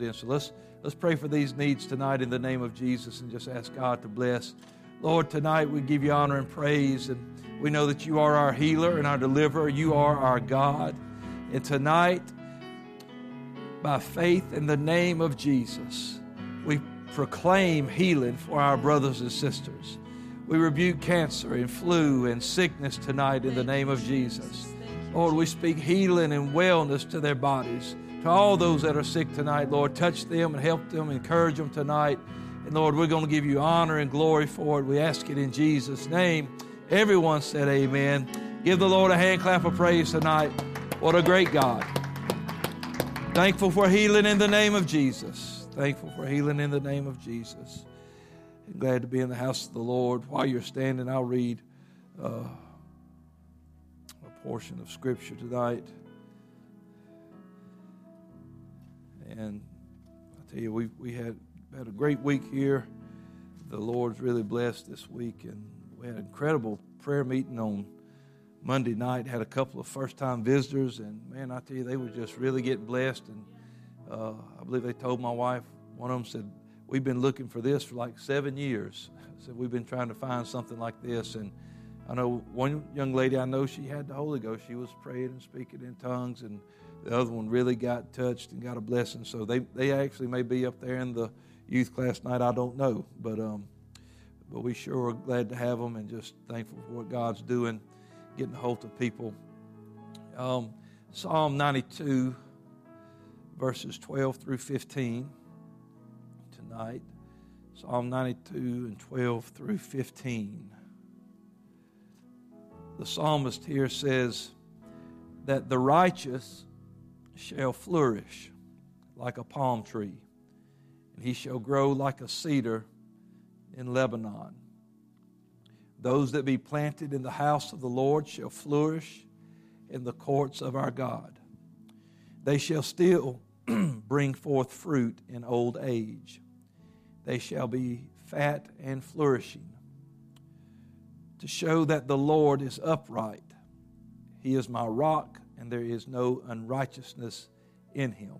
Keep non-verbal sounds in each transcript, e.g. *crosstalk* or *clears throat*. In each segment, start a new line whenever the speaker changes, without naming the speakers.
So let's let's pray for these needs tonight in the name of Jesus and just ask God to bless. Lord, tonight we give you honor and praise, and we know that you are our healer and our deliverer. You are our God. And tonight, by faith in the name of Jesus, we proclaim healing for our brothers and sisters. We rebuke cancer and flu and sickness tonight in the name of Jesus. Lord, we speak healing and wellness to their bodies to all those that are sick tonight, Lord. Touch them and help them, encourage them tonight. And Lord, we're going to give you honor and glory for it. We ask it in Jesus' name. Everyone said amen. Give the Lord a hand clap of praise tonight. What a great God. Thankful for healing in the name of Jesus. Thankful for healing in the name of Jesus. And glad to be in the house of the Lord. While you're standing, I'll read uh, a portion of Scripture tonight. And I tell you, we we had had a great week here. The Lord's really blessed this week, and we had an incredible prayer meeting on Monday night. Had a couple of first time visitors, and man, I tell you, they were just really getting blessed. And uh, I believe they told my wife. One of them said, "We've been looking for this for like seven years." said we've been trying to find something like this, and I know one young lady I know she had the Holy Ghost. She was praying and speaking in tongues, and the other one really got touched and got a blessing. So they, they actually may be up there in the youth class tonight. I don't know, but um, but we sure are glad to have them and just thankful for what God's doing, getting a hold of people. Um, Psalm 92, verses 12 through 15 tonight. Psalm 92 and 12 through 15. The psalmist here says that the righteous shall flourish like a palm tree, and he shall grow like a cedar in Lebanon. Those that be planted in the house of the Lord shall flourish in the courts of our God. They shall still *clears throat* bring forth fruit in old age. They shall be fat and flourishing. To show that the Lord is upright, He is my rock and there is no unrighteousness in him.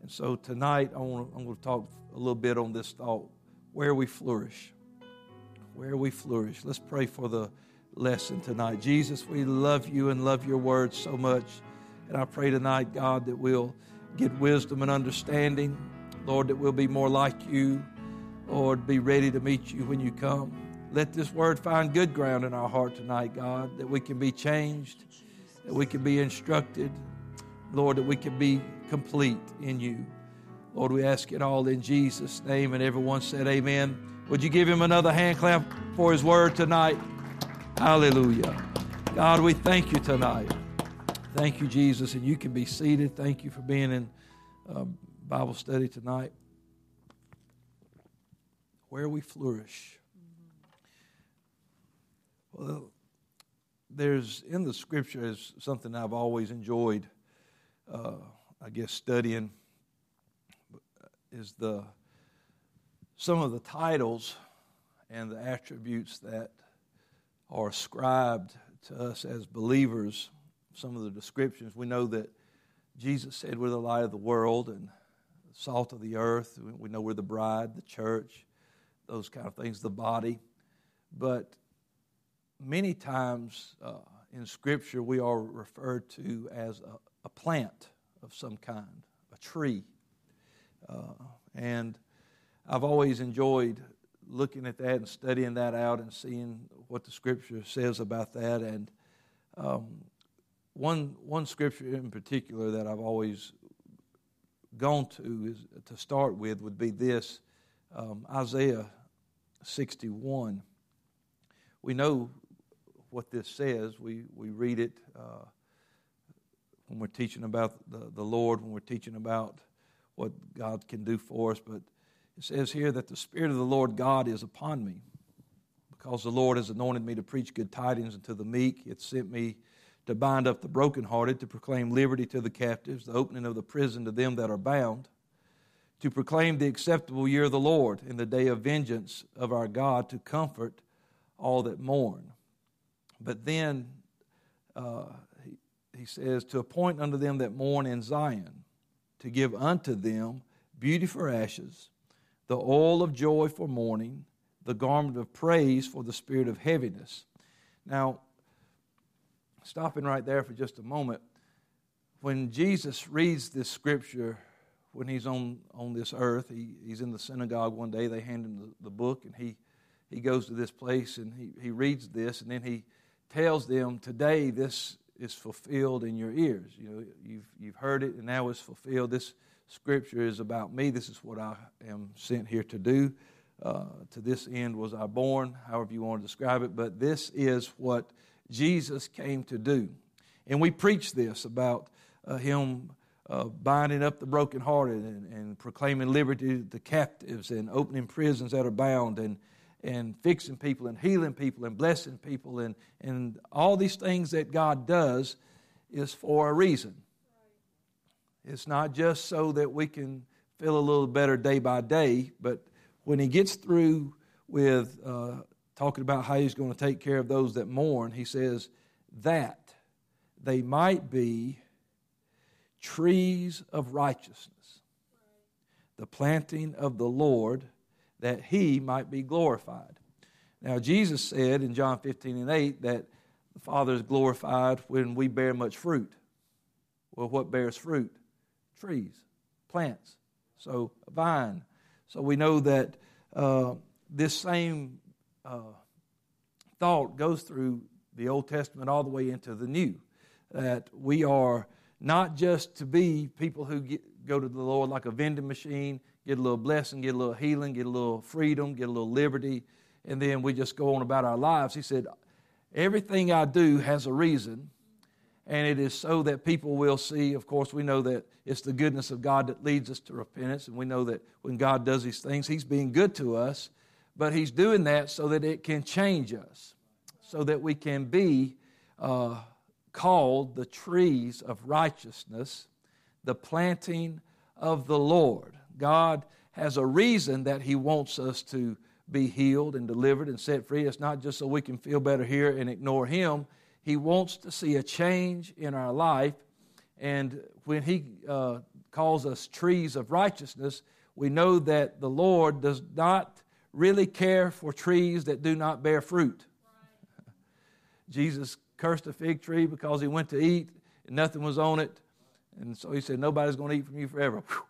And so tonight I want to, I'm going to talk a little bit on this thought where we flourish. Where we flourish. Let's pray for the lesson tonight. Jesus, we love you and love your word so much. And I pray tonight, God, that we'll get wisdom and understanding. Lord, that we'll be more like you. Lord, be ready to meet you when you come. Let this word find good ground in our heart tonight, God, that we can be changed that we can be instructed, Lord, that we can be complete in you. Lord, we ask it all in Jesus' name. And everyone said, Amen. Would you give him another hand clap for his word tonight? Hallelujah. God, we thank you tonight. Thank you, Jesus. And you can be seated. Thank you for being in um, Bible study tonight. Where we flourish. Well, there's in the scripture is something I've always enjoyed, uh, I guess, studying is the some of the titles and the attributes that are ascribed to us as believers. Some of the descriptions we know that Jesus said we're the light of the world and salt of the earth. We know we're the bride, the church, those kind of things, the body. But many times uh, in Scripture we are referred to as a, a plant of some kind, a tree. Uh, and I've always enjoyed looking at that and studying that out and seeing what the Scripture says about that. And um, one, one Scripture in particular that I've always gone to is to start with would be this um, Isaiah 61. We know what this says. We, we read it uh, when we're teaching about the, the Lord, when we're teaching about what God can do for us. But it says here that the Spirit of the Lord God is upon me because the Lord has anointed me to preach good tidings unto the meek. It sent me to bind up the brokenhearted, to proclaim liberty to the captives, the opening of the prison to them that are bound, to proclaim the acceptable year of the Lord in the day of vengeance of our God, to comfort all that mourn but then uh, he, he says, To appoint unto them that mourn in Zion, to give unto them beauty for ashes, the oil of joy for mourning, the garment of praise for the spirit of heaviness. Now, stopping right there for just a moment, when Jesus reads this scripture when he's on, on this earth, he, he's in the synagogue one day, they hand him the, the book, and he, he goes to this place and he, he reads this, and then he tells them, Today this is fulfilled in your ears. You know, you've, you've heard it, and now it's fulfilled. This scripture is about me. This is what I am sent here to do. Uh, to this end was I born, however you want to describe it, but this is what Jesus came to do. And we preach this about uh, Him uh, binding up the brokenhearted and, and proclaiming liberty to the captives and opening prisons that are bound and, and fixing people and healing people and blessing people and, and all these things that God does is for a reason. It's not just so that we can feel a little better day by day, but when he gets through with uh, talking about how he's going to take care of those that mourn, he says that they might be trees of righteousness, the planting of the Lord, that he might be glorified. Now, Jesus said in John 15 and 8 that the Father is glorified when we bear much fruit. Well, what bears fruit? Trees, plants. So, a vine. So we know that uh, this same uh, thought goes through the Old Testament all the way into the New. That we are not just to be people who get, go to the Lord like a vending machine, get a little blessing, get a little healing, get a little freedom, get a little liberty, and then we just go on about our lives. He said, Everything I do has a reason, and it is so that people will see. Of course, we know that it's the goodness of God that leads us to repentance, and we know that when God does these things, He's being good to us, but He's doing that so that it can change us, so that we can be uh, called the trees of righteousness, the planting of the Lord. God has a reason that He wants us to be healed and delivered and set free. It's not just so we can feel better here and ignore Him he wants to see a change in our life. And when He uh, calls us trees of righteousness, we know that the Lord does not really care for trees that do not bear fruit. *laughs* Jesus cursed a fig tree because he went to eat and nothing was on it. And so he said, Nobody's going to eat from you forever. Whew.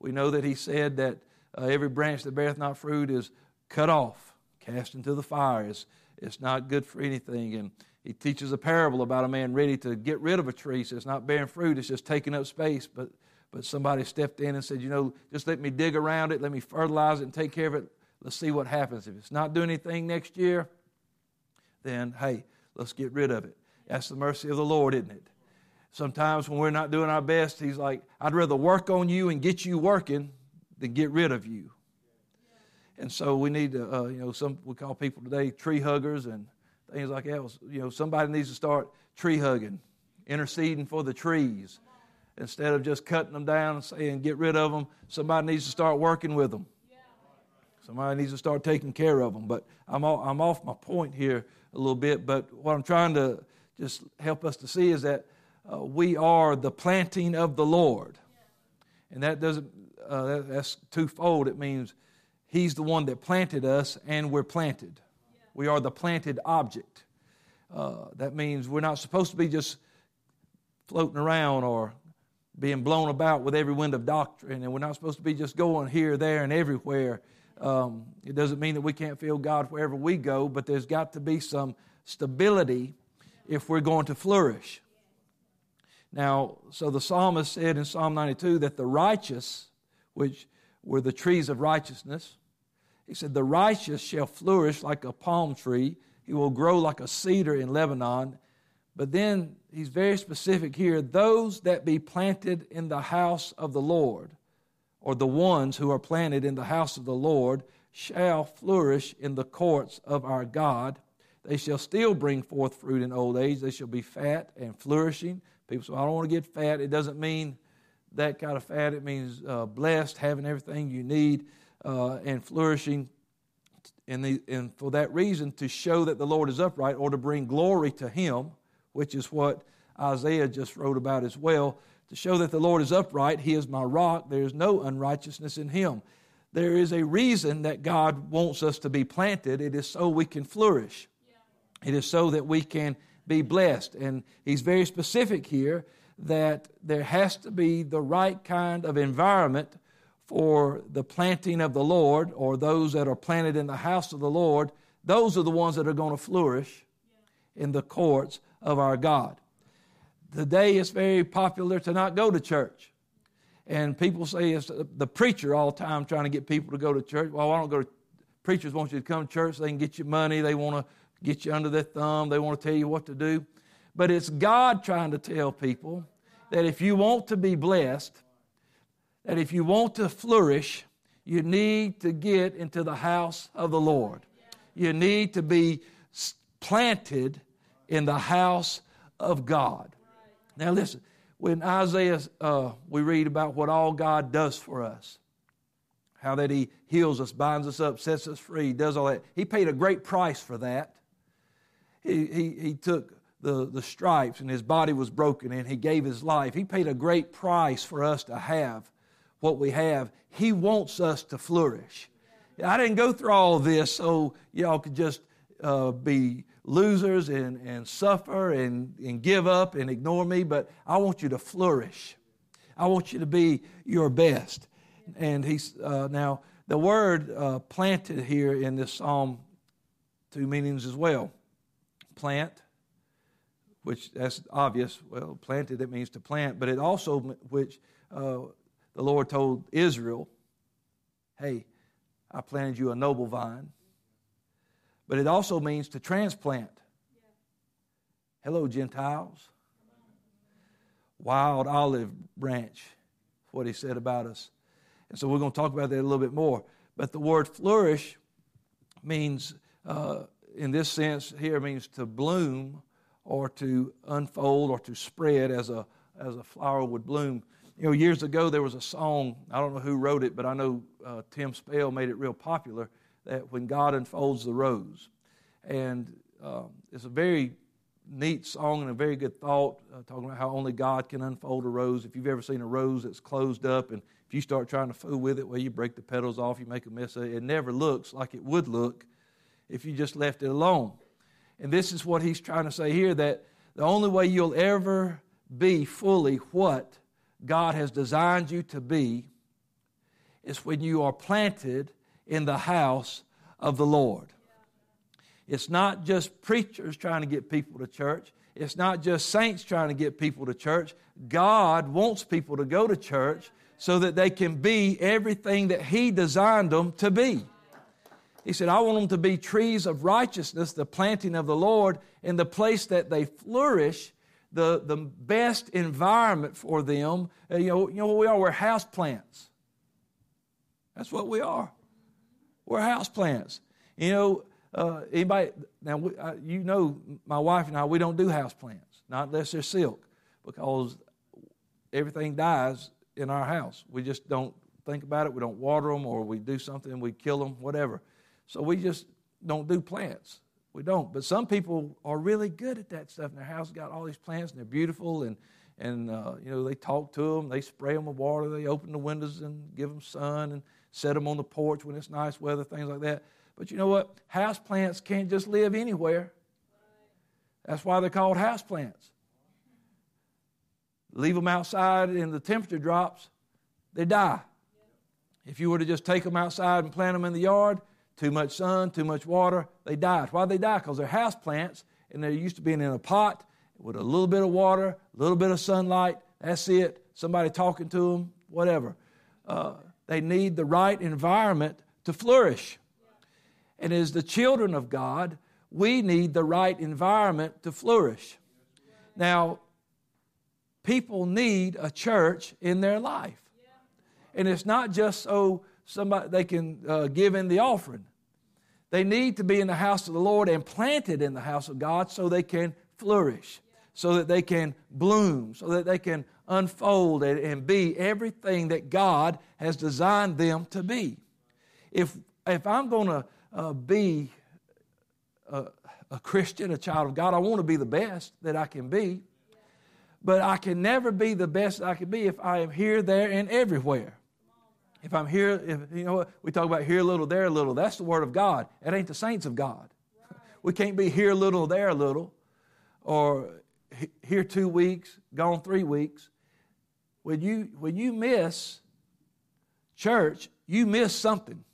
We know that he said that uh, every branch that beareth not fruit is cut off, cast into the fire. It's, it's not good for anything. And he teaches a parable about a man ready to get rid of a tree. So it's not bearing fruit, it's just taking up space. But, but somebody stepped in and said, You know, just let me dig around it, let me fertilize it and take care of it. Let's see what happens. If it's not doing anything next year, then hey, let's get rid of it. That's the mercy of the Lord, isn't it? Sometimes when we're not doing our best, He's like, I'd rather work on you and get you working than get rid of you. And so we need to, uh, you know, some we call people today tree huggers and things like that. You know, somebody needs to start tree hugging, interceding for the trees. Instead of just cutting them down and saying, get rid of them, somebody needs to start working with them. Somebody needs to start taking care of them. But I'm, all, I'm off my point here a little bit. But what I'm trying to just help us to see is that uh, we are the planting of the Lord. And that doesn't, uh, that, that's twofold. It means He's the one that planted us and we're planted. We are the planted object. Uh, that means we're not supposed to be just floating around or being blown about with every wind of doctrine, and we're not supposed to be just going here, there, and everywhere. Um, it doesn't mean that we can't feel God wherever we go, but there's got to be some stability if we're going to flourish. Now, so the psalmist said in Psalm 92 that the righteous, which were the trees of righteousness, he said, The righteous shall flourish like a palm tree, he will grow like a cedar in Lebanon. But then he's very specific here those that be planted in the house of the Lord, or the ones who are planted in the house of the Lord, shall flourish in the courts of our God. They shall still bring forth fruit in old age. They shall be fat and flourishing. People say, I don't want to get fat. It doesn't mean that kind of fat. It means uh, blessed, having everything you need uh, and flourishing. And, the, and for that reason, to show that the Lord is upright or to bring glory to Him, which is what Isaiah just wrote about as well, to show that the Lord is upright. He is my rock. There is no unrighteousness in him. There is a reason that God wants us to be planted. It is so we can flourish. It is so that we can be blessed. And he's very specific here that there has to be the right kind of environment for the planting of the Lord or those that are planted in the house of the Lord. Those are the ones that are going to flourish in the courts of our God. Today it's very popular to not go to church. And people say it's the preacher all the time trying to get people to go to church. Well, I don't go to preachers want you to come to church, they can get you money, they want to get you under their thumb, they want to tell you what to do. But it's God trying to tell people that if you want to be blessed, that if you want to flourish, you need to get into the house of the Lord. You need to be planted in the house of God. Now, listen, when Isaiah, uh, we read about what all God does for us, how that He heals us, binds us up, sets us free, does all that. He paid a great price for that. He, he, he took the, the stripes and His body was broken and He gave His life. He paid a great price for us to have what we have. He wants us to flourish. I didn't go through all this so y'all could just uh, be losers and, and suffer and, and give up and ignore me, but I want you to flourish. I want you to be your best. And he's uh, now the word uh, planted here in this psalm, two meanings as well. Plant, which that's obvious. Well, planted it means to plant, but it also which uh, the Lord told Israel, "Hey, I planted you a noble vine." but it also means to transplant. Hello, Gentiles. Wild olive branch, what he said about us. And so we're going to talk about that a little bit more. But the word flourish means, uh, in this sense, here means to bloom or to unfold or to spread as a, as a flower would bloom. You know, years ago there was a song, I don't know who wrote it, but I know uh, Tim Spell made it real popular that when God unfolds the rose. And um, it's a very neat song and a very good thought, uh, talking about how only God can unfold a rose. If you've ever seen a rose that's closed up, and if you start trying to fool with it, well, you break the petals off, you make a mess of it. It never looks like it would look if you just left it alone. And this is what he's trying to say here that the only way you'll ever be fully what God has designed you to be is when you are planted in the house of the Lord. It's not just preachers trying to get people to church. It's not just saints trying to get people to church. God wants people to go to church so that they can be everything that He designed them to be. He said, I want them to be trees of righteousness, the planting of the Lord, in the place that they flourish, the, the best environment for them. Uh, you know, you know what we are? We're house plants. That's what we are. We're house plants. You know, uh, anybody now? We, you know, my wife and I we don't do house plants, not unless they're silk, because everything dies in our house. We just don't think about it. We don't water them, or we do something, we kill them, whatever. So we just don't do plants. We don't. But some people are really good at that stuff. And their house got all these plants, and they're beautiful, and and uh, you know they talk to them, they spray them with water, they open the windows and give them sun, and set them on the porch when it's nice weather, things like that. But you know what? House plants can't just live anywhere. That's why they're called house plants. Leave them outside and the temperature drops, they die. If you were to just take them outside and plant them in the yard, too much sun, too much water, they died. Why they die? Because they're house plants and they're used to being in a pot with a little bit of water, a little bit of sunlight. That's it. Somebody talking to them, whatever. Uh, they need the right environment to flourish. And as the children of God, we need the right environment to flourish. Now, people need a church in their life. And it's not just so somebody they can uh, give in the offering. They need to be in the house of the Lord and planted in the house of God so they can flourish, so that they can bloom, so that they can unfold and, and be everything that God has designed them to be. If if I'm going to uh, be a, a Christian, a child of God. I want to be the best that I can be. but I can never be the best I can be if I am here, there, and everywhere. If I'm here, if you know what we talk about here a little, there a little, that's the word of God. It ain't the saints of God. Right. We can't be here a little, there a little, or here two weeks, gone three weeks. When you when you miss church, you miss something.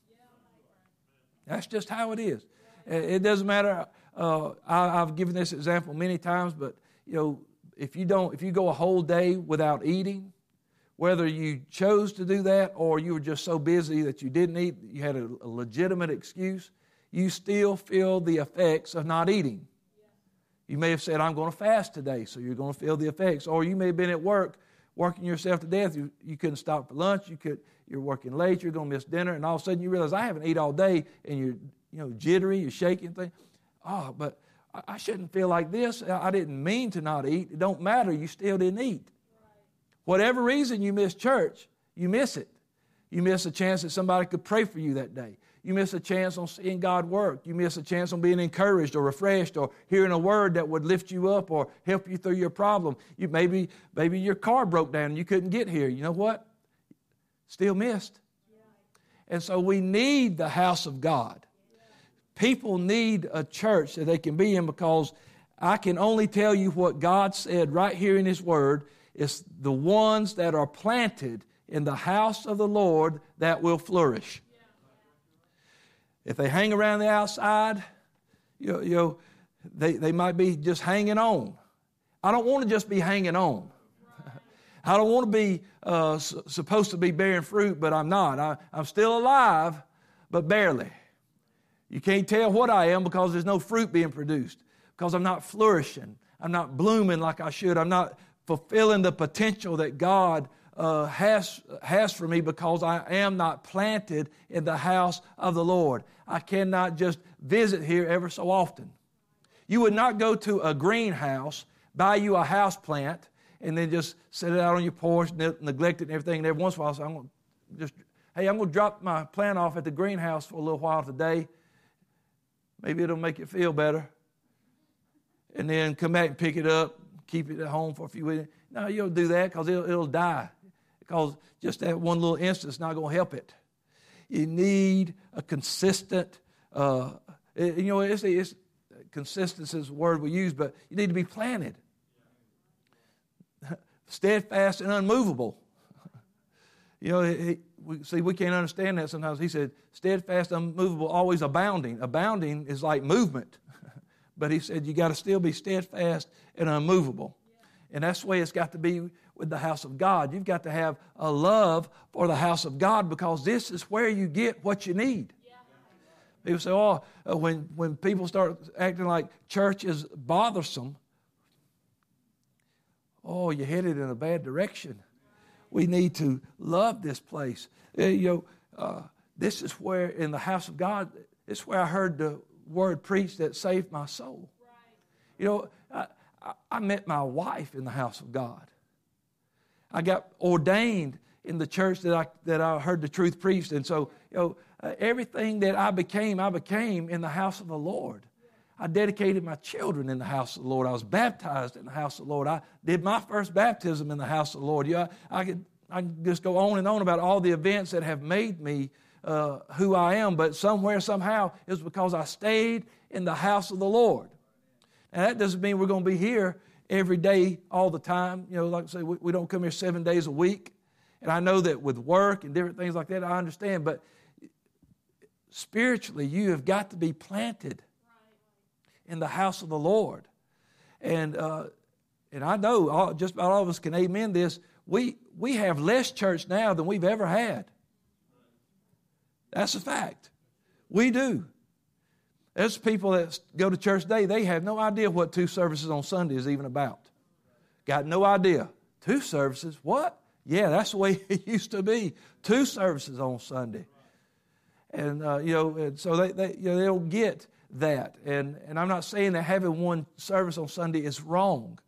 That's just how it is. It doesn't matter. Uh, I, have given this example many times, but you know, if you don't, if you go a whole day without eating, whether you chose to do that or you were just so busy that you didn't eat, you had a, a legitimate excuse, you still feel the effects of not eating. You may have said, I'm going to fast today, so you're going to feel the effects. Or you may have been at work working yourself to death. You, you couldn't stop for lunch. You could, you're working late. You're going to miss dinner. And all of a sudden you realize, I haven't eaten all day. And you're you know, jittery. You're shaking. Thing. Oh, ah, but I shouldn't feel like this. I didn't mean to not eat. It don't matter. You still didn't eat. Whatever reason you miss church, you miss it. You miss a chance that somebody could pray for you that day. You miss a chance on seeing God work. You miss a chance on being encouraged or refreshed or hearing a word that would lift you up or help you through your problem. You maybe maybe your car broke down and you couldn't get here. You know what? Still missed. And so we need the house of God. People need a church that they can be in because I can only tell you what God said right here in His Word. It's the ones that are planted in the house of the Lord that will flourish. If they hang around the outside, you know, you know they, they might be just hanging on. I don't want to just be hanging on. I don't want to be uh, supposed to be bearing fruit, but I'm not. I, I'm still alive, but barely. You can't tell what I am because there's no fruit being produced, because I'm not flourishing. I'm not blooming like I should. I'm not fulfilling the potential that God uh, has, has for me because I am not planted in the house of the Lord. I cannot just visit here ever so often. You would not go to a greenhouse, buy you a house plant, and then just set it out on your porch, neglect it and everything. And every once in a while, so I'm going to just, hey, I'm going to drop my plant off at the greenhouse for a little while today Maybe it'll make you feel better. And then come back and pick it up, keep it at home for a few weeks. No, you don't do that because it'll, it'll die. Because just that one little instance is not going to help it. You need a consistent, uh, you know, it's, it's consistency is the word we use, but you need to be planted. *laughs* Steadfast and unmovable. *laughs* You know, he, we, see, we can't understand that sometimes. He said, steadfast, unmovable, always abounding. Abounding is like movement. But he said, you got to still be steadfast and unmovable. And that's the way it's got to be with the house of God. You've got to have a love for the house of God because this is where you get what you need. People say, oh, uh, when, when people start acting like church is bothersome, oh, you're headed in a bad direction we need to love this place. Uh, you know, uh, this is where in the house of God, it's where I heard the word preached that saved my soul. You know, I, I met my wife in the house of God. I got ordained in the church that I that I heard the truth preached, and so you know uh, everything that I became, I became in the house of the Lord. I dedicated my children in the house of the Lord. I was baptized in the house of the Lord. I did my first baptism in the house of the Lord. Yeah, I could I can just go on and on about all the events that have made me uh, who I am, but somewhere, somehow, it's because I stayed in the house of the Lord. And that doesn't mean we're going to be here every day, all the time. You know, like I say, we, we don't come here seven days a week. And I know that with work and different things like that, I understand. But spiritually, you have got to be planted in the house of the Lord. And, uh, and I know all, just about all of us can amen this. We, we have less church now than we've ever had. That's a fact. We do. There's people that go to church today, they have no idea what two services on Sunday is even about. Got no idea. Two services? What? Yeah, that's the way *laughs* it used to be. Two services on Sunday. And, uh, you know, and so they, they, you know, they don't get that. And, and I'm not saying that having one service on Sunday is wrong,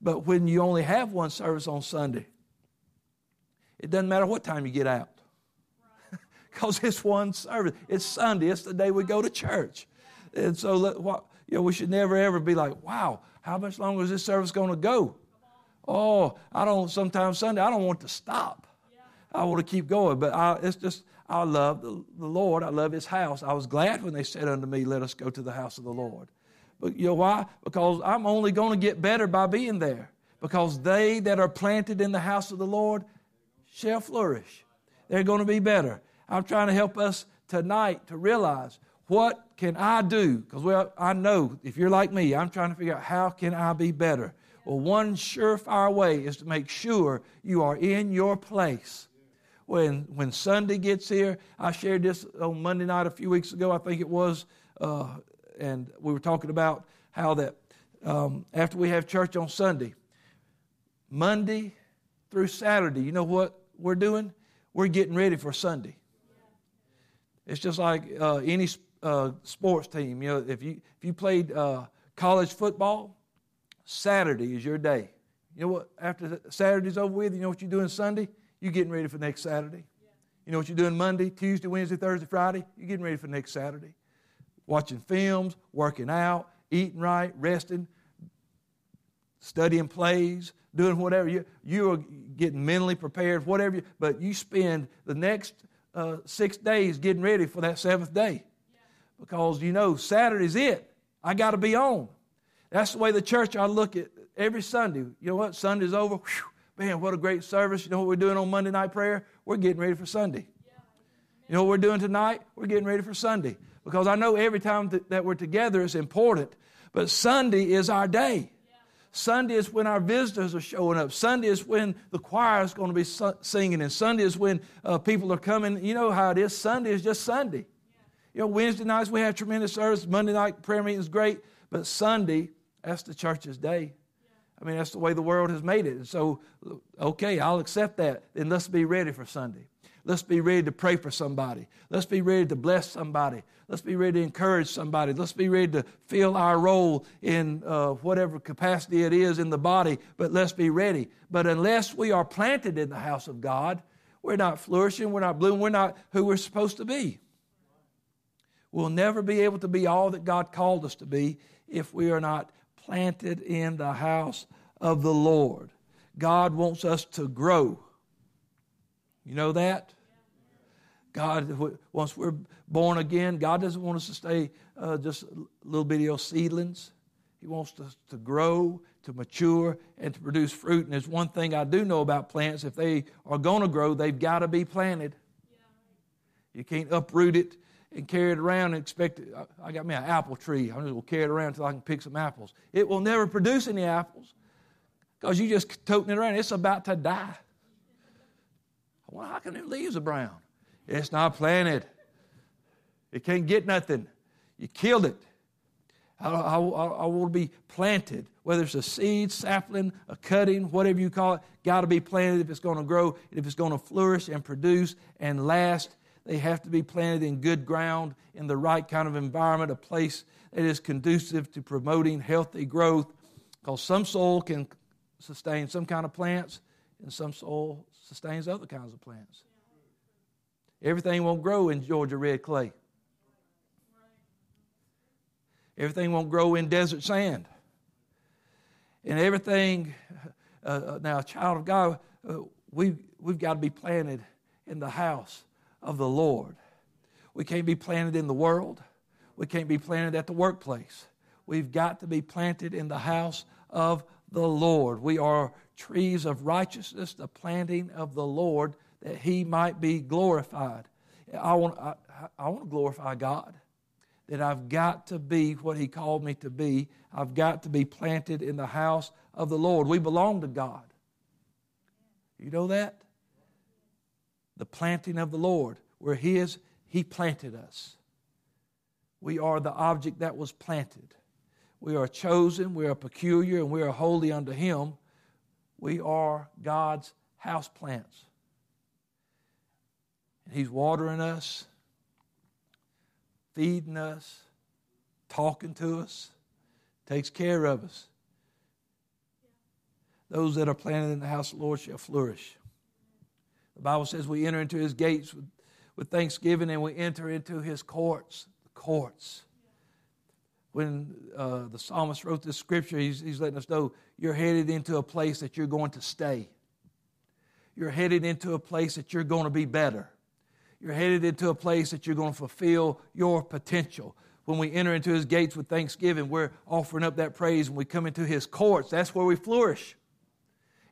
but when you only have one service on Sunday, it doesn't matter what time you get out because it's one service. It's Sunday, it's the day we go to church. And so, what, you know, we should never ever be like, wow, how much longer is this service going to go? Oh, I don't, sometimes Sunday, I don't want to stop. I want to keep going. But I, it's just, I love the, the Lord. I love His house. I was glad when they said unto me, Let us go to the house of the Lord. But you know why? Because I'm only going to get better by being there. Because they that are planted in the house of the Lord shall flourish. They're going to be better. I'm trying to help us tonight to realize what can I do? Because well, I know if you're like me, I'm trying to figure out how can I be better. Well, one surefire way is to make sure you are in your place. When when Sunday gets here, I shared this on Monday night a few weeks ago, I think it was, uh, and we were talking about how that um, after we have church on Sunday, Monday through Saturday, you know what we're doing? We're getting ready for Sunday. It's just like uh, any uh, sports team. You know, if you if you played uh, college football, Saturday is your day. You know what? After Saturday's over with, you know what you're doing Sunday? You're getting ready for next Saturday. You know what you're doing Monday, Tuesday, Wednesday, Thursday, Friday? You're getting ready for next Saturday. Watching films, working out, eating right, resting, studying plays, doing whatever. You, you are getting mentally prepared, whatever. You, but you spend the next uh, six days getting ready for that seventh day because you know Saturday's it. I got to be on. That's the way the church I look at every Sunday. You know what? Sunday's over. Whew, man, what a great service. You know what we're doing on Monday night prayer? We're getting ready for Sunday. You know what we're doing tonight? We're getting ready for Sunday. Because I know every time that we're together is important, but Sunday is our day. Sunday is when our visitors are showing up. Sunday is when the choir is going to be singing, and Sunday is when uh, people are coming. You know how it is. Sunday is just Sunday. You know, Wednesday nights we have tremendous service. Monday night prayer meeting is great, but Sunday that's the church's day. I mean, that's the way the world has made it. And so, okay, I'll accept that. and let's be ready for Sunday. Let's be ready to pray for somebody. Let's be ready to bless somebody. Let's be ready to encourage somebody. Let's be ready to fill our role in uh, whatever capacity it is in the body, but let's be ready. But unless we are planted in the house of God, we're not flourishing, we're not blooming, we're not who we're supposed to be. We'll never be able to be all that God called us to be if we are not planted in the house of the Lord. God wants us to grow. You know that? God, once we're born again, God doesn't want us to stay uh, just little bitty old seedlings. He wants us to grow, to mature, and to produce fruit. And there's one thing I do know about plants if they are going to grow, they've got to be planted. You can't uproot it and carry it around and expect it. I got me an apple tree. I'm just going to carry it around until I can pick some apples. It will never produce any apples because you're just toting it around. It's about to die. Well, how can the leaves are brown? It's not planted. It can't get nothing. You killed it. I, I, I, want to be planted, whether it's a seed, sapling, a cutting, whatever you call it, got to be planted if it's going to grow, if it's going to flourish and produce and last they have to be planted in good ground, in the right kind of environment, a place that is conducive to promoting healthy growth. Because some soil can sustain some kind of plants, and some soil sustains other kinds of plants. Everything won't grow in Georgia red clay. Everything won't grow in desert sand. And everything, uh, uh now, a child of God, uh, we, we've got to be planted in the house of the Lord. We can't be planted in the world. We can't be planted at the workplace. We've got to be planted in the house of the Lord. We are trees of righteousness, the planting of the Lord, that He might be glorified. I want, I, I want to glorify God. That I've got to be what He called me to be. I've got to be planted in the house of the Lord. We belong to God. You know that? the planting of the Lord. We're His, He planted us. We are the object that was planted. We are chosen, we are peculiar, and we are holy unto Him. We are God's house plants. And He's watering us, feeding us, talking to us, takes care of us. Those that are planted in the house of the Lord shall flourish. The Bible says we enter into his gates with, with thanksgiving and we enter into his courts. The courts. when uh, the psalmist wrote this scripture, he's, he's letting us know you're headed into a place that you're going to stay. You're headed into a place that you're going to be better. You're headed into a place that you're going to fulfill your potential. When we enter into his gates with thanksgiving, we're offering up that praise. When we come into his courts, that's where we flourish.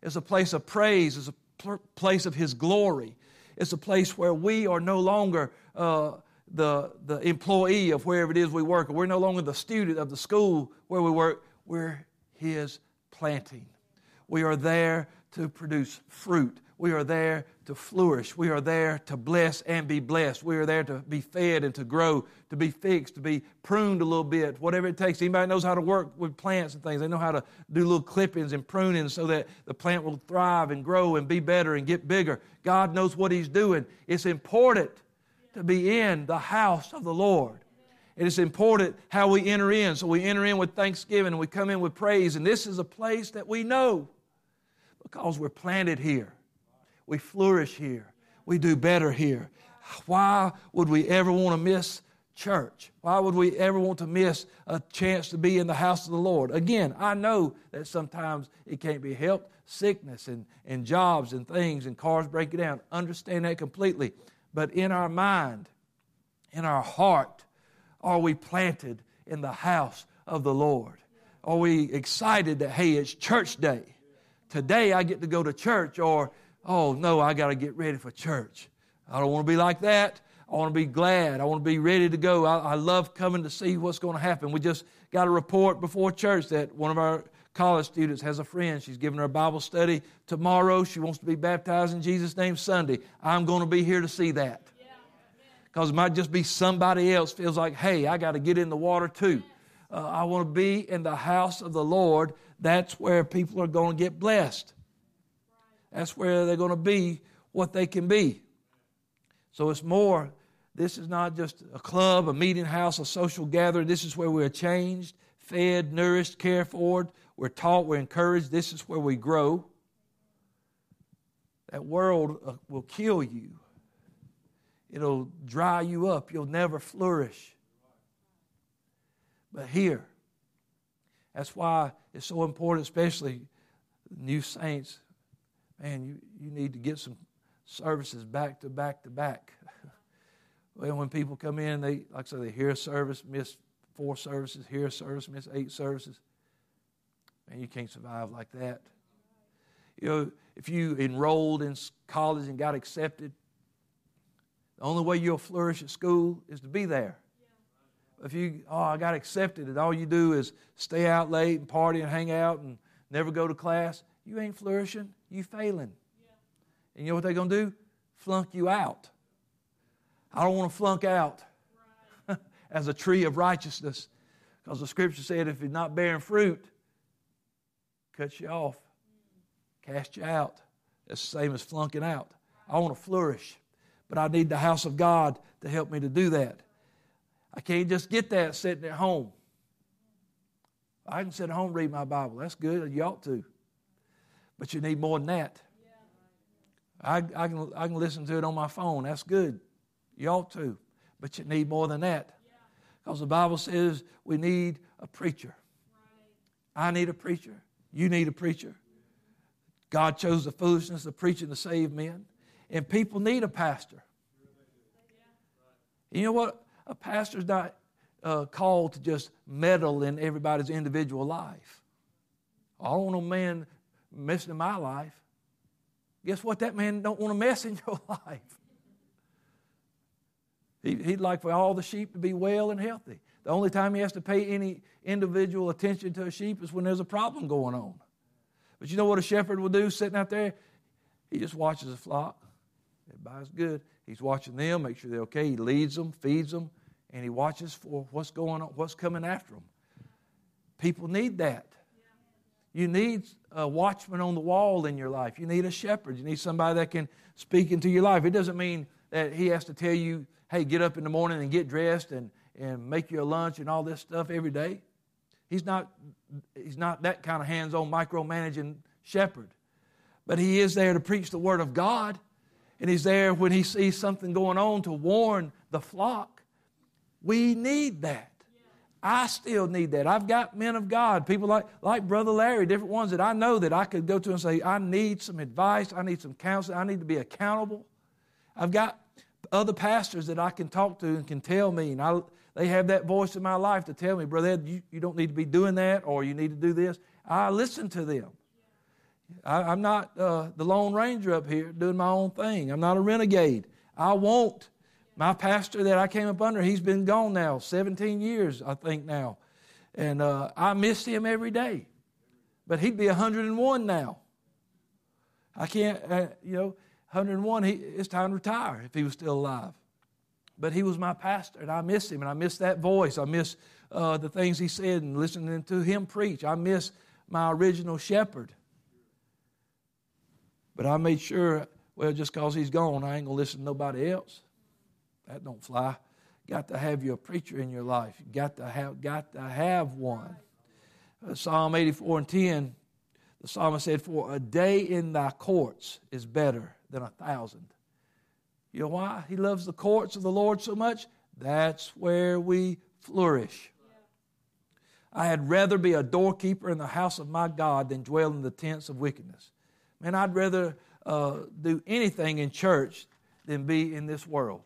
It's a place of praise, it's a pl- place of his glory. It's a place where we are no longer uh, the, the employee of wherever it is we work. We're no longer the student of the school where we work. We're his planting. We are there to produce fruit. We are there to flourish. We are there to bless and be blessed. We are there to be fed and to grow, to be fixed, to be pruned a little bit, whatever it takes. Anybody knows how to work with plants and things. They know how to do little clippings and pruning so that the plant will thrive and grow and be better and get bigger. God knows what He's doing. It's important to be in the house of the Lord. It is important how we enter in. So we enter in with thanksgiving and we come in with praise. And this is a place that we know because we're planted here. We flourish here. We do better here. Why would we ever want to miss church? Why would we ever want to miss a chance to be in the house of the Lord? Again, I know that sometimes it can't be helped sickness and, and jobs and things and cars breaking down. Understand that completely. But in our mind, in our heart, are we planted in the house of the Lord? Are we excited that, hey, it's church day? Today I get to go to church, or oh no, I got to get ready for church. I don't want to be like that. I want to be glad. I want to be ready to go. I, I love coming to see what's going to happen. We just got a report before church that one of our college students has a friend. She's giving her a Bible study tomorrow. She wants to be baptized in Jesus' name Sunday. I'm going to be here to see that. Because it might just be somebody else feels like, hey, I got to get in the water too. Uh, I want to be in the house of the Lord. That's where people are going to get blessed. That's where they're going to be what they can be. So it's more, this is not just a club, a meeting house, a social gathering. This is where we're changed, fed, nourished, cared for. We're taught, we're encouraged. This is where we grow. That world uh, will kill you, it'll dry you up. You'll never flourish. But here, that's why it's so important, especially new saints man, you, you need to get some services back to back to back. *laughs* well, when people come in, they like I say, they hear a service, miss four services, hear a service, miss eight services. Man, you can't survive like that. You know, if you enrolled in college and got accepted, the only way you'll flourish at school is to be there. If you, oh, I got accepted, and all you do is stay out late and party and hang out and never go to class, you ain't flourishing, you failing. Yeah. And you know what they're going to do? Flunk you out. I don't want to flunk out right. *laughs* as a tree of righteousness because the scripture said if you're not bearing fruit, cuts you off, cast you out. It's the same as flunking out. I want to flourish, but I need the house of God to help me to do that. I can't just get that sitting at home. I can sit at home read my Bible. That's good. You ought to. But you need more than that. I, I, can, I can listen to it on my phone. That's good. You ought to. But you need more than that. Because the Bible says we need a preacher. I need a preacher. You need a preacher. God chose the foolishness of preaching to save men. And people need a pastor. You know what? A pastor's not uh, called to just meddle in everybody's individual life. I don't want a man messing in my life. Guess what? That man don't want to mess in *laughs* your life. He, would like for all the sheep to be well and healthy. The only time he has to pay any individual attention to a sheep is when there's a problem going on. But you know what a shepherd will do sitting out there? He just watches the flock. Everybody's good. He's watching them, make sure they're okay. He leads them, feeds them, and he watches for what's going on, what's coming after them. People need that. You need a watchman on the wall in your life. You need a shepherd. You need somebody that can speak into your life. It doesn't mean that he has to tell you, hey, get up in the morning and get dressed and, and make a lunch and all this stuff every day. He's not, he's not that kind of hands on micromanaging shepherd. But he is there to preach the word of God. And he's there when he sees something going on to warn the flock. We need that. I still need that. I've got men of God, people like, like Brother Larry, different ones that I know that I could go to and say, I need some advice, I need some counseling, I need to be accountable. I've got other pastors that I can talk to and can tell me, and I, they have that voice in my life to tell me, Brother Ed, you, you don't need to be doing that or you need to do this. I listen to them. I, am not uh, the Lone Ranger up here doing my own thing. I'm not a renegade. I won't my pastor that I came up under, he's been gone now, 17 years, I think now. And uh, I miss him every day. But he'd be 101 now. I can't, uh, you know, 101, he, it's time to retire if he was still alive. But he was my pastor, and I miss him, and I miss that voice. I miss uh, the things he said and listening to him preach. I miss my original shepherd. But I made sure, well, just because he's gone, I ain't going to listen to nobody else. That don't fly. Got to have your preacher in your life. Got to have, got to have one. Uh, Psalm 84 and 10, the psalmist said, For a day in thy courts is better than a thousand. You know why he loves the courts of the Lord so much? That's where we flourish. I had rather be a doorkeeper in the house of my God than dwell in the tents of wickedness. Man, I'd rather uh, do anything in church than be in this world.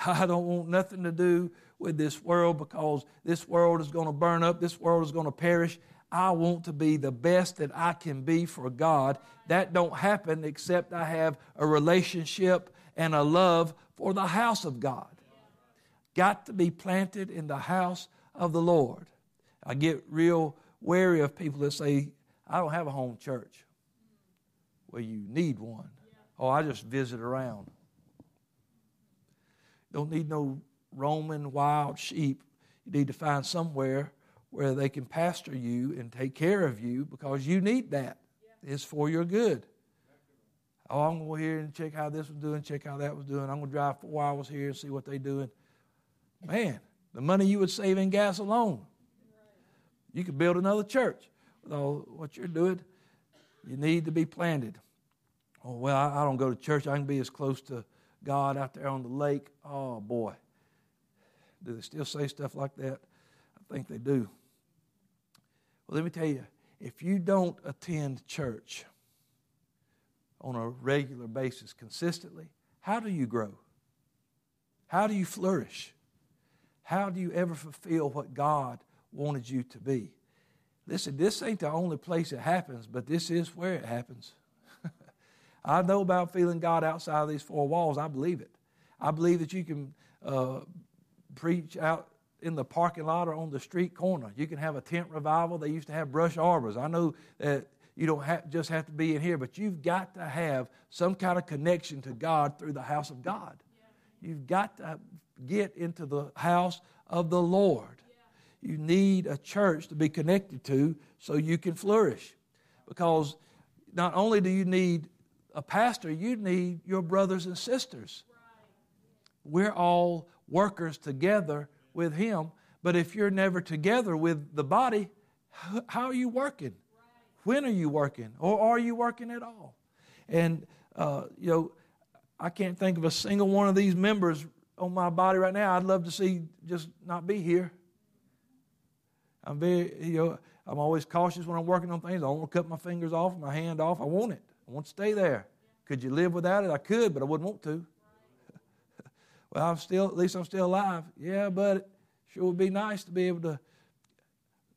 *laughs* I don't want nothing to do with this world because this world is going to burn up, this world is going to perish. I want to be the best that I can be for God. That don't happen except I have a relationship and a love for the house of God. Got to be planted in the house of the Lord. I get real wary of people that say, I don't have a home church. Well, you need one. Oh, I just visit around. Don't need no roaming wild sheep. You need to find somewhere where they can pastor you and take care of you because you need that. It's for your good. Oh, I'm going to go here and check how this was doing, check how that was doing. I'm going to drive four hours here and see what they're doing. Man, the money you would save in gas alone. You could build another church with all what you're doing. You need to be planted. Oh, well, I don't go to church. I can be as close to God out there on the lake. Oh, boy. Do they still say stuff like that? I think they do. Well, let me tell you if you don't attend church on a regular basis consistently, how do you grow? How do you flourish? How do you ever fulfill what God wanted you to be? Listen, this ain't the only place it happens, but this is where it happens. I know about feeling God outside of these four walls. I believe it. I believe that you can uh, preach out in the parking lot or on the street corner. You can have a tent revival. They used to have brush arbors. I know that you don't have, just have to be in here, but you've got to have some kind of connection to God through the house of God. You've got to get into the house of the Lord. You need a church to be connected to so you can flourish. Because not only do you need a pastor, you need your brothers and sisters. We're all workers together with Him. But if you're never together with the body, how are you working? When are you working? Or are you working at all? And, uh, you know, I can't think of a single one of these members on my body right now. I'd love to see just not be here. I'm very, you know, I'm always cautious when I'm working on things. I don't want to cut my fingers off, my hand off. I want it. I want to stay there. Could you live without it? I could, but I wouldn't want to. *laughs* well, I'm still, at least I'm still alive. Yeah, but it sure would be nice to be able to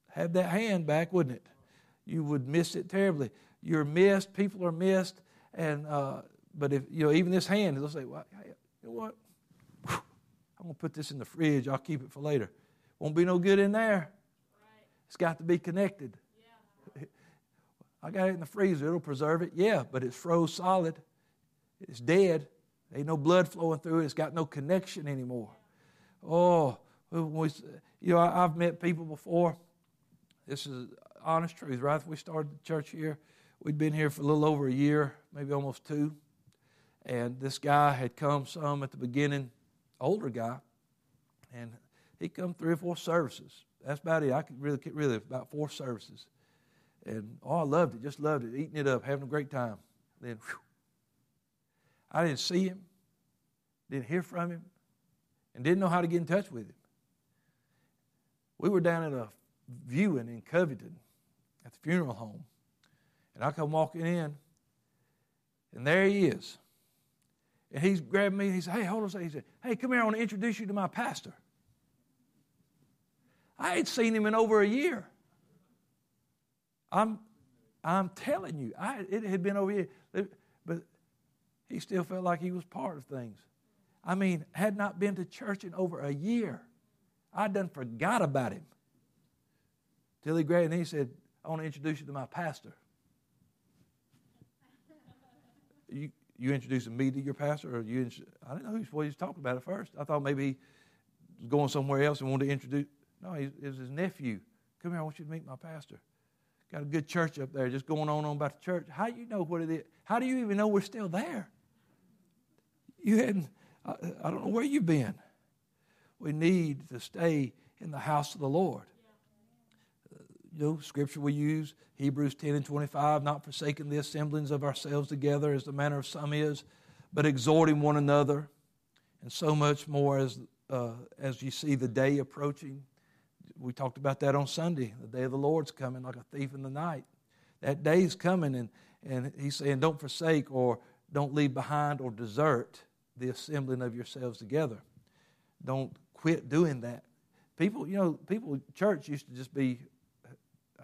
have that hand back, wouldn't it? You would miss it terribly. You're missed. People are missed. And, uh, but if, you know, even this hand, they'll say, well, you know what? I'm to put this in the fridge. I'll keep it for later. Won't be no good in there. Right. It's got to be connected. I got it in the freezer. It'll preserve it. Yeah, but it's froze solid. It's dead. Ain't no blood flowing through it. It's got no connection anymore. Oh, we, you know, I've met people before. This is honest truth. Right we started the church here, we'd been here for a little over a year, maybe almost two. And this guy had come some at the beginning, older guy, and he'd come three or four services. That's about it. I could really, really about four services. And oh, I loved it, just loved it, eating it up, having a great time. Then whew, I didn't see him, didn't hear from him, and didn't know how to get in touch with him. we were down at a viewing in Covington at the funeral home. And I come walking in, and there he is. And he's grabbed me he said, Hey, hold on a second. He said, Hey, come here, I want to introduce you to my pastor. I had seen him in over a year. I'm, I'm telling you, I, it had been over year. But he still felt like he was part of things. I mean, had not been to church in over a year. I done forgot about him. Till he grabbed and he said, I want to introduce you to my pastor. *laughs* You, you introducing me to your pastor, or you? I didn't know what he was talking about at first. I thought maybe he was going somewhere else and wanted to introduce. No, it was his nephew. Come here, I want you to meet my pastor. Got a good church up there, just going on on about the church. How do you know what it is? How do you even know we're still there? You hadn't. I, I don't know where you've been. We need to stay in the house of the Lord you know, scripture we use, Hebrews 10 and 25, not forsaking the assemblings of ourselves together as the manner of some is, but exhorting one another, and so much more as, uh, as you see the day approaching. We talked about that on Sunday. The day of the Lord's coming like a thief in the night. That day is coming, and, and he's saying, don't forsake or don't leave behind or desert the assembling of yourselves together. Don't quit doing that. People, you know, people, church used to just be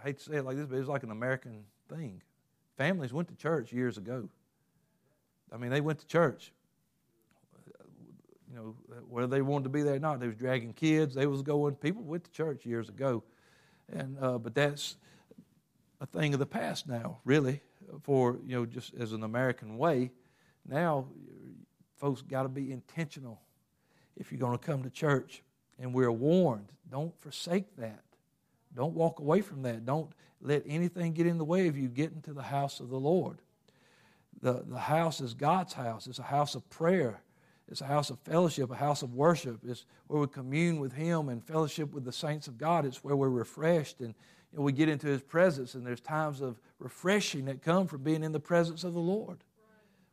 I hate to say it like this, but it was like an American thing. Families went to church years ago. I mean, they went to church. You know, whether they wanted to be there or not, they was dragging kids. They was going. People went to church years ago, and uh, but that's a thing of the past now, really. For you know, just as an American way, now folks got to be intentional if you're going to come to church, and we're warned: don't forsake that. Don't walk away from that. Don't let anything get in the way of you getting to the house of the Lord. The, the house is God's house. It's a house of prayer. It's a house of fellowship, a house of worship. It's where we commune with Him and fellowship with the saints of God. It's where we're refreshed and you know, we get into His presence. And there's times of refreshing that come from being in the presence of the Lord.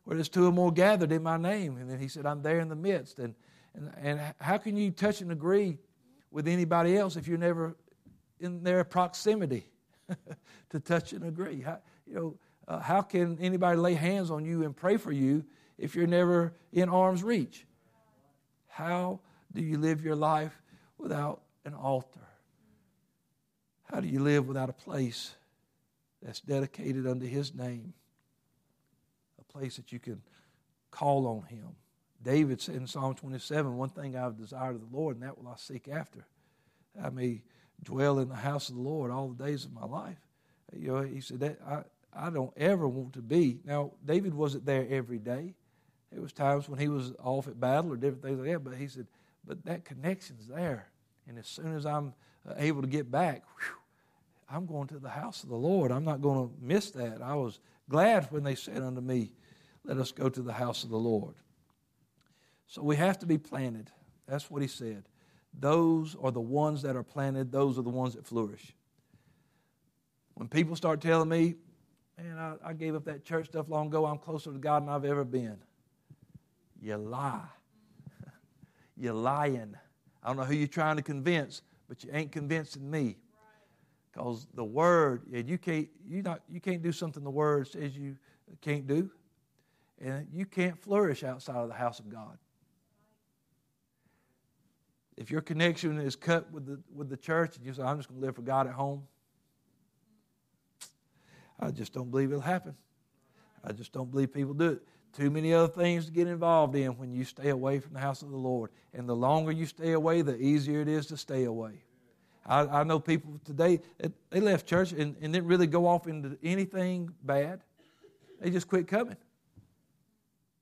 Where there's two or more gathered in my name. And then He said, I'm there in the midst. And, and, and how can you touch and agree with anybody else if you're never in their proximity *laughs* to touch and agree. How, you know, uh, how can anybody lay hands on you and pray for you if you're never in arm's reach? How do you live your life without an altar? How do you live without a place that's dedicated unto His name? A place that you can call on Him. David said in Psalm 27, One thing I've desired of the Lord, and that will I seek after. I may dwell in the house of the Lord all the days of my life. You know, he said that I, I don't ever want to be. Now, David wasn't there every day. There was times when he was off at battle or different things like that, but he said, but that connection's there. And as soon as I'm uh, able to get back, whew, I'm going to the house of the Lord. I'm not going to miss that. I was glad when they said unto me, Let us go to the house of the Lord. So we have to be planted. That's what he said. Those are the ones that are planted, those are the ones that flourish. When people start telling me, man, I, I gave up that church stuff long ago, I'm closer to God than I've ever been. You lie. *laughs* you're lying. I don't know who you're trying to convince, but you ain't convincing me. Because the word, and you can't, you not, you can't do something the word says you can't do. And you can't flourish outside of the house of God if your connection is cut with the, with the church and you say, I'm just going to live for God at home, I just don't believe it'll happen. I just don't believe people do it. Too many other things to get involved in when you stay away from the house of the Lord. And the longer you stay away, the easier it is to stay away. I, I know people today, they left church and, and didn't really go off into anything bad. They just quit coming.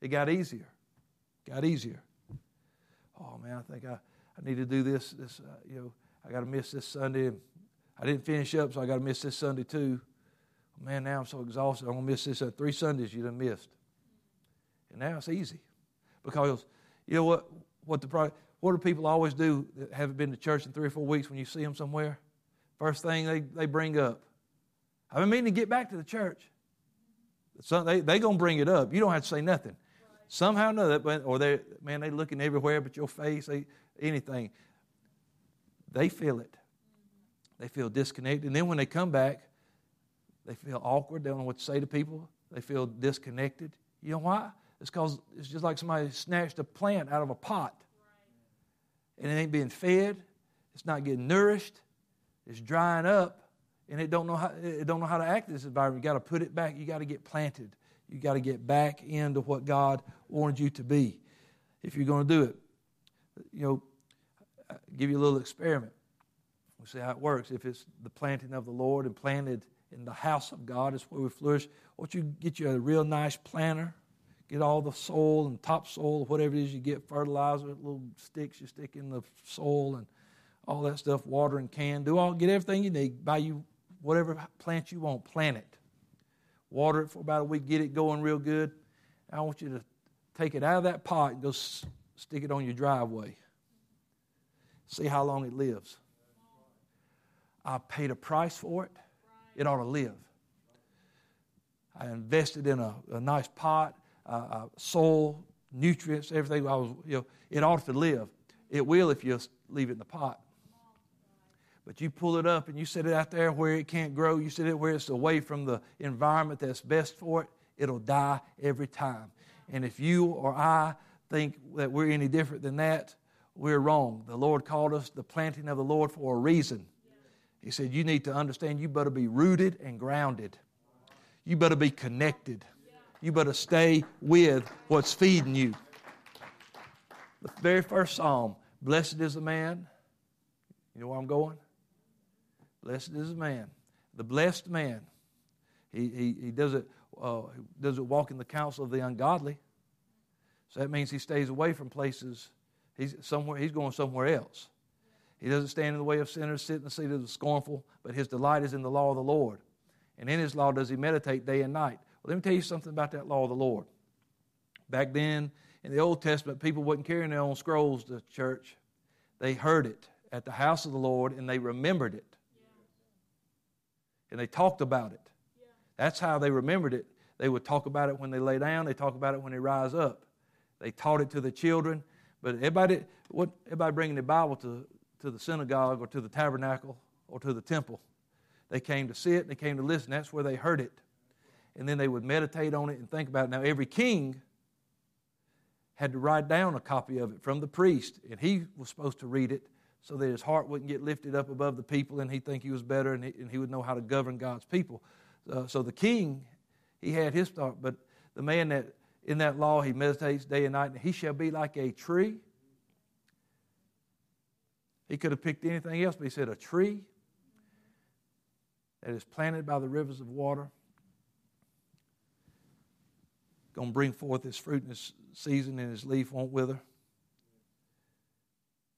It got easier. Got easier. Oh, man, I think I I need to do this. This, uh, you know, I got to miss this Sunday. I didn't finish up, so I got to miss this Sunday too. Man, now I'm so exhausted. I'm gonna miss this. Uh, three Sundays you done missed, and now it's easy because you know what? What the what do people always do that haven't been to church in three or four weeks when you see them somewhere? First thing they, they bring up, I've been meaning to get back to the church. So they they gonna bring it up. You don't have to say nothing. Somehow or another, or they man, they looking everywhere but your face. They anything. They feel it. They feel disconnected. And then when they come back, they feel awkward. They don't know what to say to people. They feel disconnected. You know why? It's because it's just like somebody snatched a plant out of a pot. And it ain't being fed. It's not getting nourished. It's drying up. And it don't know how, it don't know how to act in this environment. You got to put it back. You got to get planted. You got to get back into what God wanted you to be if you're going to do it. You know, I'll give you a little experiment. We'll see how it works. If it's the planting of the Lord and planted in the house of God is where we flourish, won't you get you a real nice planter? Get all the soil and topsoil, whatever it is you get, fertilizer, little sticks you stick in the soil and all that stuff, water and can. Do all get everything you need. Buy you whatever plant you want, plant it water it for about a week, get it going real good. I want you to take it out of that pot and go s- stick it on your driveway. See how long it lives. I paid a price for it. It ought to live. I invested in a, a nice pot, uh, uh, soil, nutrients, everything. I was, you know, it ought to live. It will if you leave it in the pot. But you pull it up and you set it out there where it can't grow, you set it where it's away from the environment that's best for it, it'll die every time. And if you or I think that we're any different than that, we're wrong. The Lord called us the planting of the Lord for a reason. He said, You need to understand you better be rooted and grounded. You better be connected. You better stay with what's feeding you. The very first psalm Blessed is the man. You know where I'm going? Blessed is the man, the blessed man. He, he, he doesn't, uh, doesn't walk in the counsel of the ungodly. So that means he stays away from places. He's, somewhere, he's going somewhere else. He doesn't stand in the way of sinners, sit in the seat of the scornful, but his delight is in the law of the Lord. And in his law does he meditate day and night. Well, let me tell you something about that law of the Lord. Back then, in the Old Testament, people wasn't carrying their own scrolls to church. They heard it at the house of the Lord and they remembered it and they talked about it. That's how they remembered it. They would talk about it when they lay down, they talk about it when they rise up. They taught it to the children. But everybody, what, everybody bringing the Bible to, to the synagogue or to the tabernacle or to the temple. They came to see sit, they came to listen. That's where they heard it. And then they would meditate on it and think about it. Now, every king had to write down a copy of it from the priest, and he was supposed to read it so that his heart wouldn't get lifted up above the people and he'd think he was better and he, and he would know how to govern God's people. Uh, so the king, he had his thought, but the man that in that law he meditates day and night, and he shall be like a tree. He could have picked anything else, but he said a tree that is planted by the rivers of water, going to bring forth his fruit in its season, and his leaf won't wither.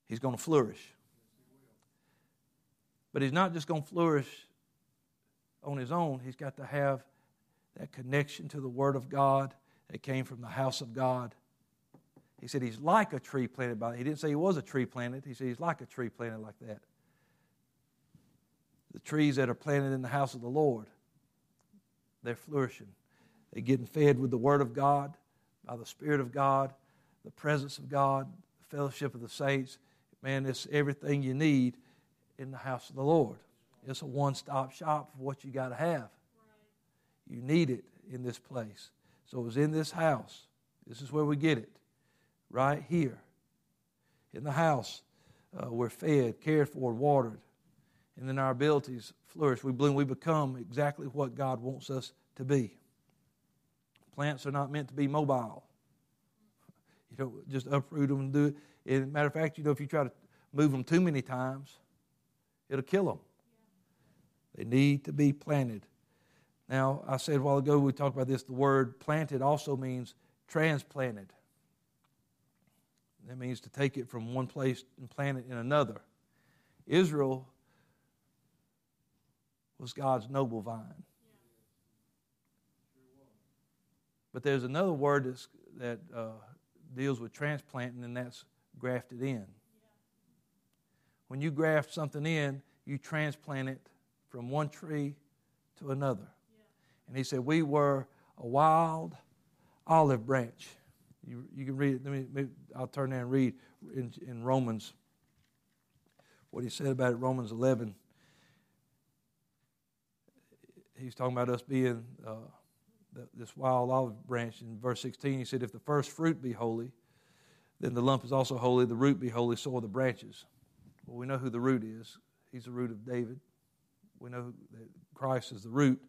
He's going to flourish. But he's not just going to flourish on his own, he's got to have that connection to the Word of God that came from the house of God. He said he's like a tree planted by, he didn't say he was a tree planted, he said he's like a tree planted like that. The trees that are planted in the house of the Lord, they're flourishing. They're getting fed with the Word of God, by the Spirit of God, the presence of God, the fellowship of the saints. Man, it's everything you need in the house of the Lord. It's a one stop shop for what you got to have. You need it in this place. So it was in this house. This is where we get it. Right here. In the house, uh, we're fed, cared for, watered. And then our abilities flourish. We bloom. We become exactly what God wants us to be. Plants are not meant to be mobile. You don't just uproot them and do it. As a matter of fact, you know, if you try to move them too many times, it'll kill them. They need to be planted. Now, I said a while ago we talked about this. The word planted also means transplanted. That means to take it from one place and plant it in another. Israel was God's noble vine. But there's another word that uh, deals with transplanting, and that's grafted in. When you graft something in, you transplant it from one tree to another. And he said, We were a wild olive branch. You, you can read it. Let me, maybe I'll turn there and read in, in Romans what he said about it, Romans 11. he's talking about us being uh, this wild olive branch. In verse 16, he said, If the first fruit be holy, then the lump is also holy, the root be holy, so are the branches. Well, we know who the root is. He's the root of David. We know that Christ is the root.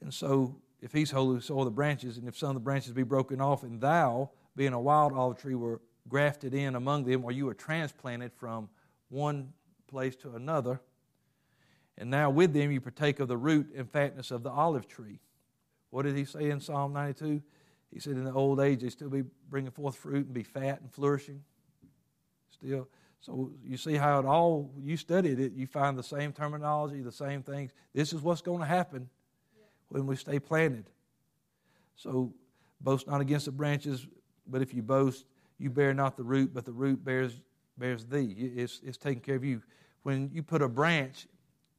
And so, if he's holy, so are the branches. And if some of the branches be broken off, and thou, being a wild olive tree, were grafted in among them, or you were transplanted from one place to another, and now with them you partake of the root and fatness of the olive tree. What did he say in Psalm 92? He said, In the old age, they still be bringing forth fruit and be fat and flourishing. Still. So you see how it all, you studied it, you find the same terminology, the same things. This is what's going to happen when we stay planted. So boast not against the branches, but if you boast, you bear not the root, but the root bears, bears thee. It's, it's taking care of you. When you put a branch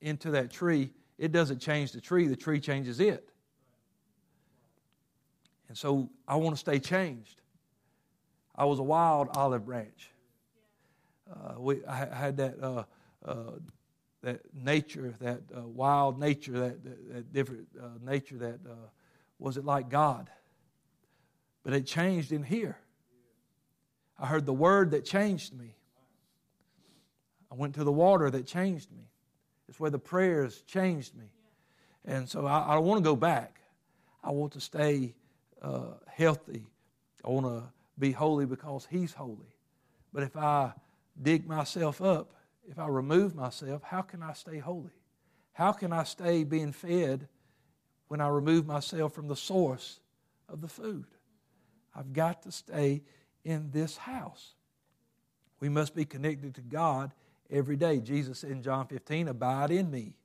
into that tree, it doesn't change the tree, the tree changes it. And so I want to stay changed. I was a wild olive branch. Uh, we, I had that, uh, uh, that nature, that uh, wild nature, that, that, that different uh, nature that uh, was it like God. But it changed in here. I heard the word that changed me. I went to the water that changed me. It's where the prayers changed me. And so I, I don't want to go back. I want to stay uh, healthy. I want to be holy because He's holy. But if I dig myself up, if I remove myself, how can I stay holy? How can I stay being fed when I remove myself from the source of the food? I've got to stay in this house. We must be connected to God every day. Jesus said in John 15, Abide in me.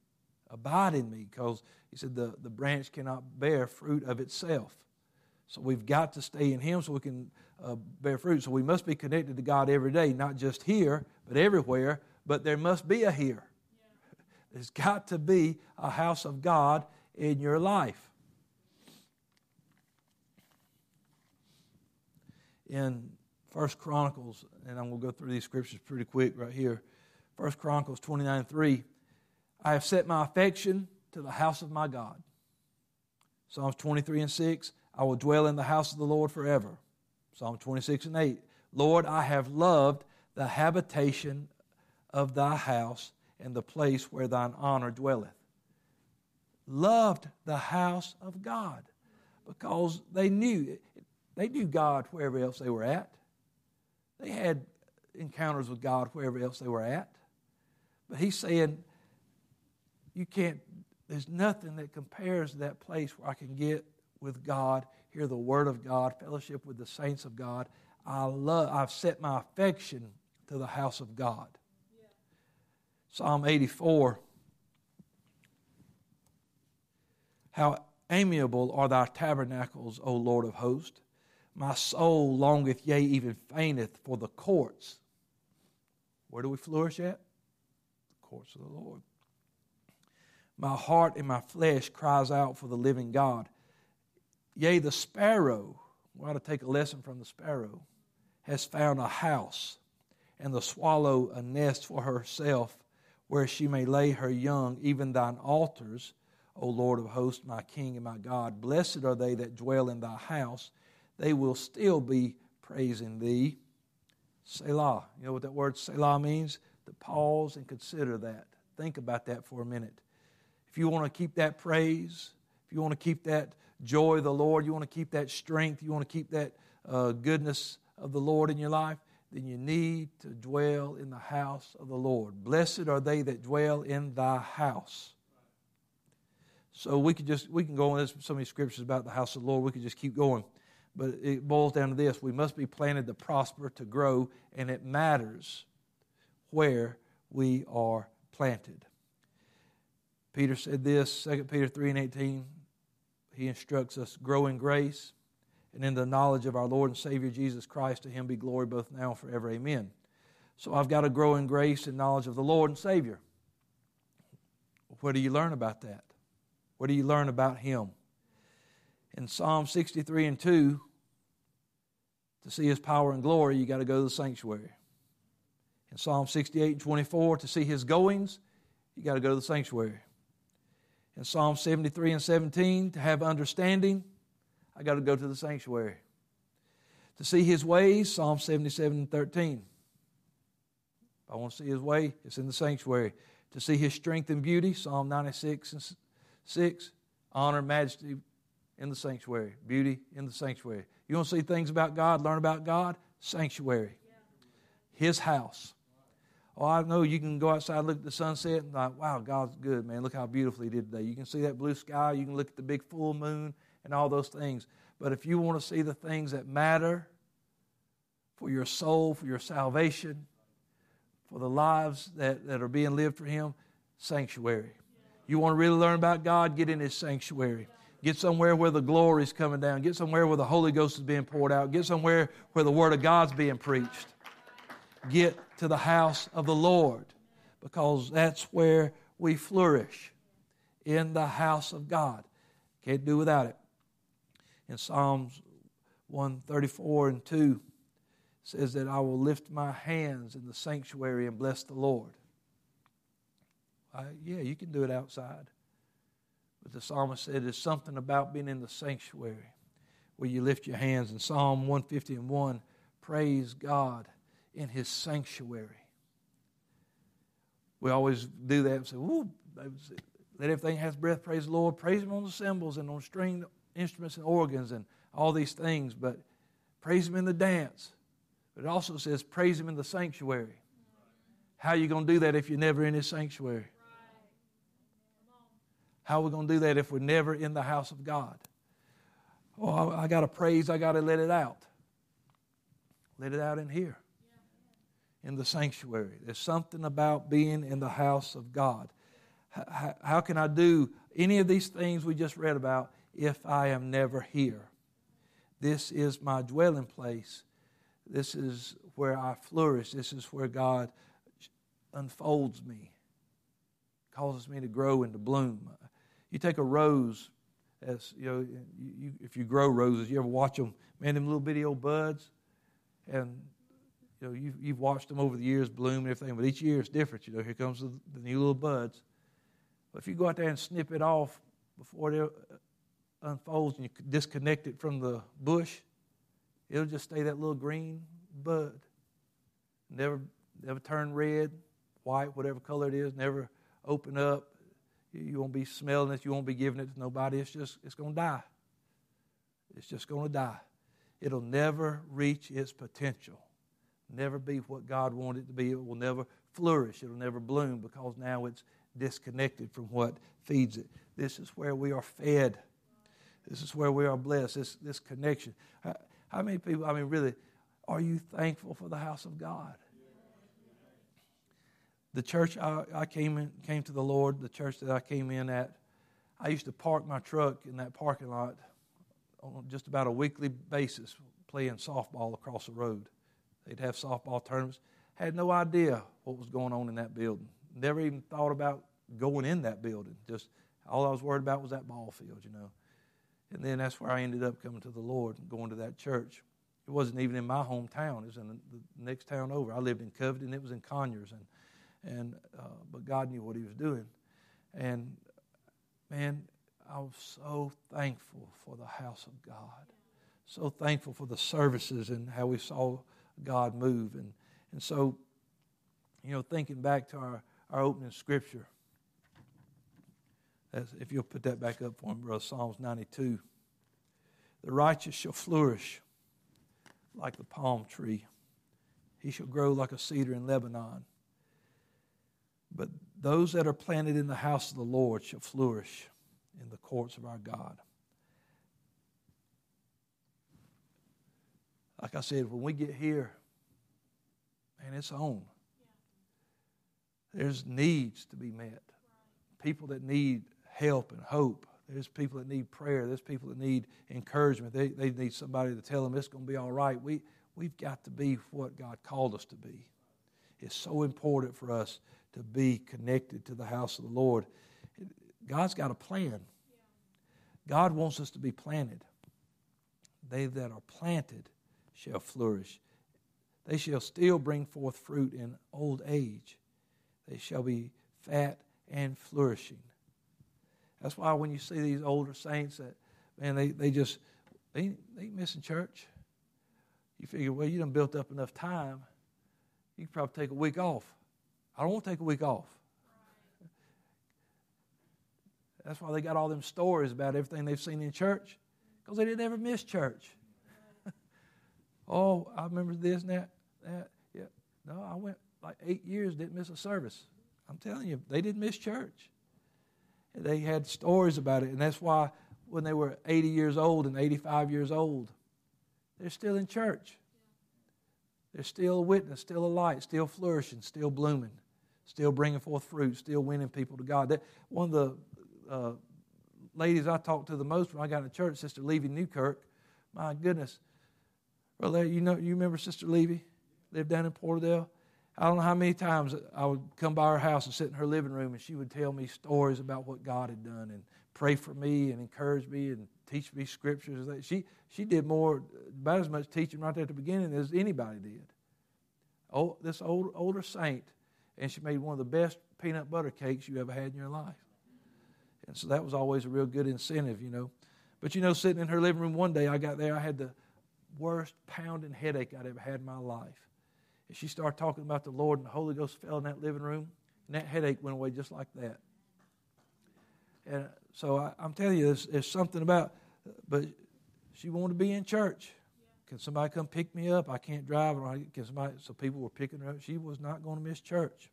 Abide in me, because he said the, the branch cannot bear fruit of itself. So we've got to stay in Him so we can uh, bear fruit. So we must be connected to God every day, not just here, but everywhere. But there must be a here. Yeah. *laughs* There's got to be a house of God in your life. In First Chronicles, and I'm going to go through these scriptures pretty quick right here. First Chronicles 29 3. I have set my affection to the house of my God. Psalms 23 and 6. I will dwell in the house of the Lord forever. Psalm 26 and 8. Lord, I have loved the habitation of thy house and the place where thine honor dwelleth. Loved the house of God because they knew they knew God wherever else they were at. They had encounters with God wherever else they were at. But he's saying, you can't, there's nothing that compares to that place where I can get with God, hear the word of God, fellowship with the saints of God. I love, I've set my affection to the house of God. Yeah. Psalm 84. How amiable are thy tabernacles, O Lord of hosts. My soul longeth, yea, even fainteth for the courts. Where do we flourish at? The courts of the Lord. My heart and my flesh cries out for the living God. Yea, the sparrow, we ought to take a lesson from the sparrow, has found a house, and the swallow a nest for herself, where she may lay her young, even thine altars, O Lord of hosts, my King and my God. Blessed are they that dwell in thy house, they will still be praising thee. Selah. You know what that word Selah means? To pause and consider that. Think about that for a minute. If you want to keep that praise, if you want to keep that joy of the Lord, you want to keep that strength, you want to keep that uh, goodness of the Lord in your life, then you need to dwell in the house of the Lord. Blessed are they that dwell in thy house. So we could just we can go on. There's so many scriptures about the house of the Lord. We could just keep going, but it boils down to this: we must be planted to prosper, to grow, and it matters where we are planted. Peter said this, 2 Peter 3 and 18 he instructs us grow in grace and in the knowledge of our Lord and Savior Jesus Christ. To him be glory both now and forever. Amen. So I've got to grow in grace and knowledge of the Lord and Savior. What do you learn about that? What do you learn about Him? In Psalm 63 and 2, to see His power and glory, you got to go to the sanctuary. In Psalm 68 and 24, to see His goings, you got to go to the sanctuary. In Psalm 73 and 17, to have understanding, I got to go to the sanctuary. To see his ways, Psalm 77 and 13. If I want to see his way, it's in the sanctuary. To see his strength and beauty, Psalm 96 and 6. Honor, majesty in the sanctuary. Beauty in the sanctuary. You want to see things about God, learn about God? Sanctuary. His house. Oh, I know you can go outside and look at the sunset and like, wow, God's good, man. Look how beautiful He did today. You can see that blue sky. You can look at the big full moon and all those things. But if you want to see the things that matter for your soul, for your salvation, for the lives that, that are being lived for Him, sanctuary. You want to really learn about God? Get in His sanctuary. Get somewhere where the glory is coming down. Get somewhere where the Holy Ghost is being poured out. Get somewhere where the Word of God's being preached. Get to the house of the Lord because that's where we flourish in the house of God. Can't do without it. In Psalms 134 and 2 says that I will lift my hands in the sanctuary and bless the Lord. Uh, yeah, you can do it outside. But the psalmist said there's something about being in the sanctuary where you lift your hands. In Psalm 150 and 1, praise God in his sanctuary. We always do that and say, Ooh, let everything has breath, praise the Lord. Praise him on the cymbals and on string instruments and organs and all these things, but praise him in the dance. But it also says, praise him in the sanctuary. How are you going to do that if you're never in his sanctuary? How are we going to do that if we're never in the house of God? Oh, I, I got to praise, I got to let it out. Let it out in here, in the sanctuary. There's something about being in the house of God. How, how can I do any of these things we just read about if I am never here? This is my dwelling place. This is where I flourish. This is where God unfolds me, causes me to grow and to bloom. You take a rose, as you know, you, if you grow roses, you ever watch them, man, them little bitty old buds, and you know, you've, you've watched them over the years bloom and everything, but each year it's different. You know, here comes the, the new little buds. But if you go out there and snip it off before it unfolds and you disconnect it from the bush, it'll just stay that little green bud. Never, never turn red, white, whatever color it is. Never open up. You won't be smelling it. You won't be giving it to nobody. It's just, it's going to die. It's just going to die. It'll never reach its potential. Never be what God wanted it to be. It will never flourish. It'll never bloom because now it's disconnected from what feeds it. This is where we are fed. This is where we are blessed. This, this connection. How, how many people, I mean, really, are you thankful for the house of God? the church I, I came in, came to the Lord, the church that I came in at, I used to park my truck in that parking lot on just about a weekly basis, playing softball across the road. They'd have softball tournaments. Had no idea what was going on in that building. Never even thought about going in that building. Just all I was worried about was that ball field, you know. And then that's where I ended up coming to the Lord and going to that church. It wasn't even in my hometown. It was in the next town over. I lived in Covington. It was in Conyers, and and uh, but God knew what He was doing, and man, I was so thankful for the house of God, so thankful for the services and how we saw God move, and and so, you know, thinking back to our our opening scripture. As, if you'll put that back up for me, brother, Psalms 92. The righteous shall flourish like the palm tree. He shall grow like a cedar in Lebanon. But those that are planted in the house of the Lord shall flourish in the courts of our God. Like I said, when we get here, man, it's on. There's needs to be met. People that need help and hope. There's people that need prayer. There's people that need encouragement. They, they need somebody to tell them it's going to be all right. We, we've got to be what God called us to be. It's so important for us to be connected to the house of the Lord. God's got a plan. God wants us to be planted. They that are planted shall flourish. They shall still bring forth fruit in old age. They shall be fat and flourishing. That's why when you see these older saints that, man, they, they just, they, they ain't missing church. You figure, well, you done built up enough time. You can probably take a week off. I don't want to take a week off. That's why they got all them stories about everything they've seen in church, because they didn't ever miss church. Oh, I remember this and that, that. Yeah. No, I went like eight years, didn't miss a service. I'm telling you, they didn't miss church. They had stories about it, and that's why when they were 80 years old and 85 years old, they're still in church. They're still a witness, still a light, still flourishing, still blooming, still bringing forth fruit, still winning people to God. That, one of the uh, ladies I talked to the most when I got into church, Sister Levy Newkirk. My goodness, brother, you know, you remember Sister Levy? Lived down in Porterdale. I don't know how many times I would come by her house and sit in her living room, and she would tell me stories about what God had done, and pray for me, and encourage me, and teach me scriptures. She she did more, about as much teaching right there at the beginning as anybody did. Oh, this old older saint, and she made one of the best peanut butter cakes you ever had in your life. And so that was always a real good incentive, you know. But you know, sitting in her living room one day, I got there, I had the worst pounding headache I'd ever had in my life. And she started talking about the Lord, and the Holy Ghost fell in that living room, and that headache went away just like that. And so I, am telling you, there's, there's, something about, but she wanted to be in church. Can somebody come pick me up? I can't drive. Can somebody? So people were picking her up. She was not going to miss church.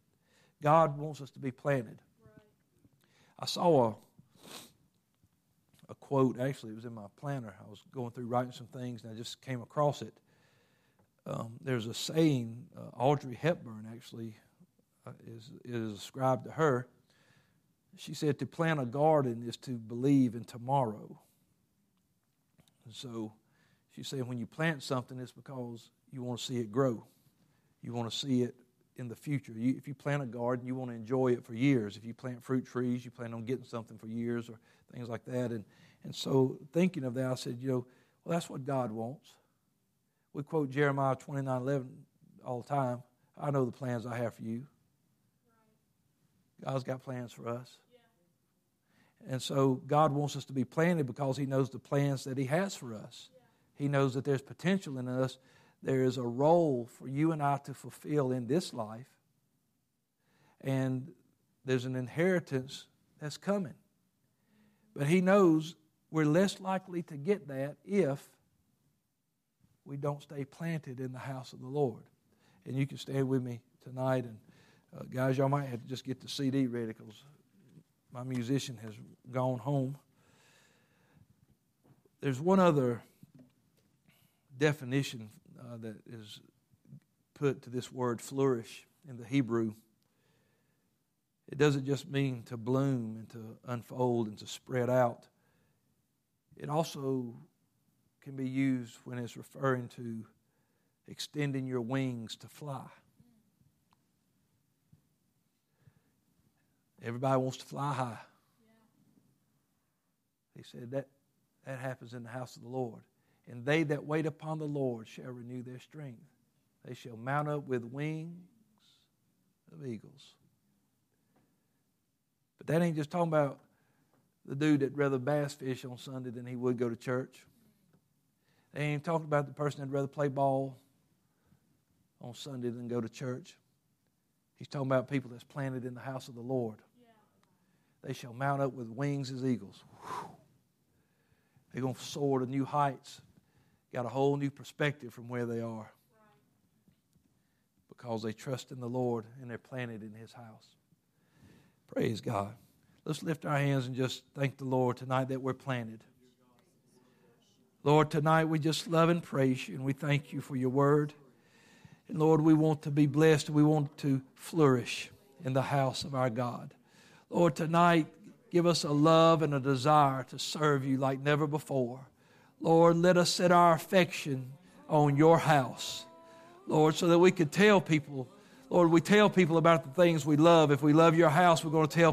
God wants us to be planted. I saw a a quote. Actually, it was in my planner. I was going through writing some things, and I just came across it. Um, there's a saying. Uh, Audrey Hepburn actually uh, is is ascribed to her. She said, "To plant a garden is to believe in tomorrow." And so, she said, when you plant something, it's because you want to see it grow. You want to see it in the future. You, if you plant a garden, you want to enjoy it for years. If you plant fruit trees, you plan on getting something for years or things like that. And, and so, thinking of that, I said, you know, well, that's what God wants. We quote Jeremiah 29 11 all the time. I know the plans I have for you. God's got plans for us. And so, God wants us to be planted because He knows the plans that He has for us. He knows that there's potential in us there is a role for you and I to fulfill in this life, and there's an inheritance that's coming. But He knows we're less likely to get that if we don't stay planted in the house of the Lord. And you can stand with me tonight, and uh, guys, y'all might have to just get the CD ready because my musician has gone home. There's one other definition uh, that is put to this word flourish in the Hebrew. It doesn't just mean to bloom and to unfold and to spread out. It also can be used when it's referring to extending your wings to fly. Everybody wants to fly high. He said that that happens in the house of the Lord. And they that wait upon the Lord shall renew their strength. They shall mount up with wings of eagles. But that ain't just talking about the dude that'd rather bass fish on Sunday than he would go to church. They ain't talking about the person that'd rather play ball on Sunday than go to church. He's talking about people that's planted in the house of the Lord. They shall mount up with wings as eagles. Whew. They're going to soar to new heights got a whole new perspective from where they are because they trust in the Lord and they're planted in His house. Praise God. Let's lift our hands and just thank the Lord tonight that we're planted. Lord, tonight we just love and praise you and we thank you for your word. And Lord, we want to be blessed. We want to flourish in the house of our God. Lord, tonight give us a love and a desire to serve you like never before. Lord, let us set our affection on your house, Lord, so that we could tell people, Lord, we tell people about the things we love. If we love your house, we're going to tell